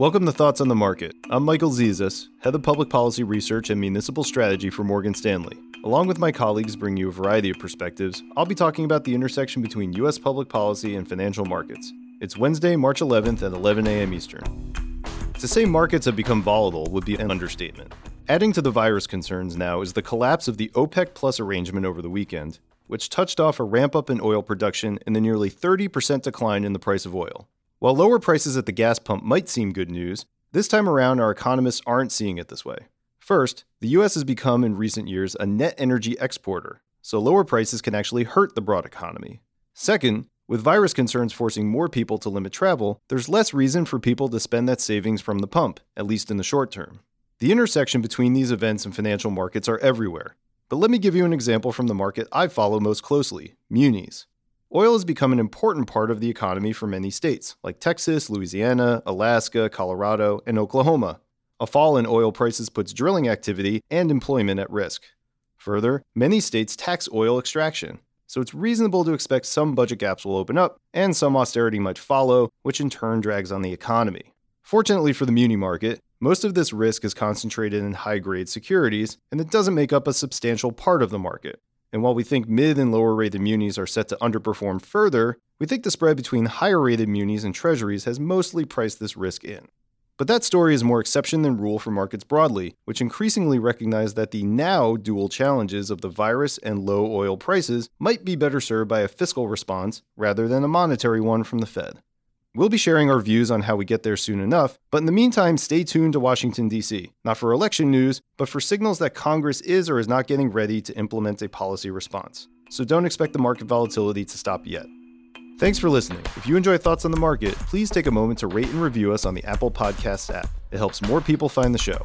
Welcome to Thoughts on the Market. I'm Michael Zezas, Head of Public Policy Research and Municipal Strategy for Morgan Stanley. Along with my colleagues bring you a variety of perspectives, I'll be talking about the intersection between U.S. public policy and financial markets. It's Wednesday, March 11th at 11 a.m. Eastern. To say markets have become volatile would be an understatement. Adding to the virus concerns now is the collapse of the OPEC Plus arrangement over the weekend, which touched off a ramp up in oil production and the nearly 30% decline in the price of oil. While lower prices at the gas pump might seem good news, this time around our economists aren't seeing it this way. First, the US has become in recent years a net energy exporter, so lower prices can actually hurt the broad economy. Second, with virus concerns forcing more people to limit travel, there's less reason for people to spend that savings from the pump, at least in the short term. The intersection between these events and financial markets are everywhere. But let me give you an example from the market I follow most closely munis. Oil has become an important part of the economy for many states, like Texas, Louisiana, Alaska, Colorado, and Oklahoma. A fall in oil prices puts drilling activity and employment at risk. Further, many states tax oil extraction, so it's reasonable to expect some budget gaps will open up and some austerity might follow, which in turn drags on the economy. Fortunately for the muni market, most of this risk is concentrated in high grade securities, and it doesn't make up a substantial part of the market. And while we think mid and lower rated munis are set to underperform further, we think the spread between higher rated munis and treasuries has mostly priced this risk in. But that story is more exception than rule for markets broadly, which increasingly recognize that the now dual challenges of the virus and low oil prices might be better served by a fiscal response rather than a monetary one from the Fed. We'll be sharing our views on how we get there soon enough, but in the meantime, stay tuned to Washington, D.C., not for election news, but for signals that Congress is or is not getting ready to implement a policy response. So don't expect the market volatility to stop yet. Thanks for listening. If you enjoy Thoughts on the Market, please take a moment to rate and review us on the Apple Podcasts app. It helps more people find the show.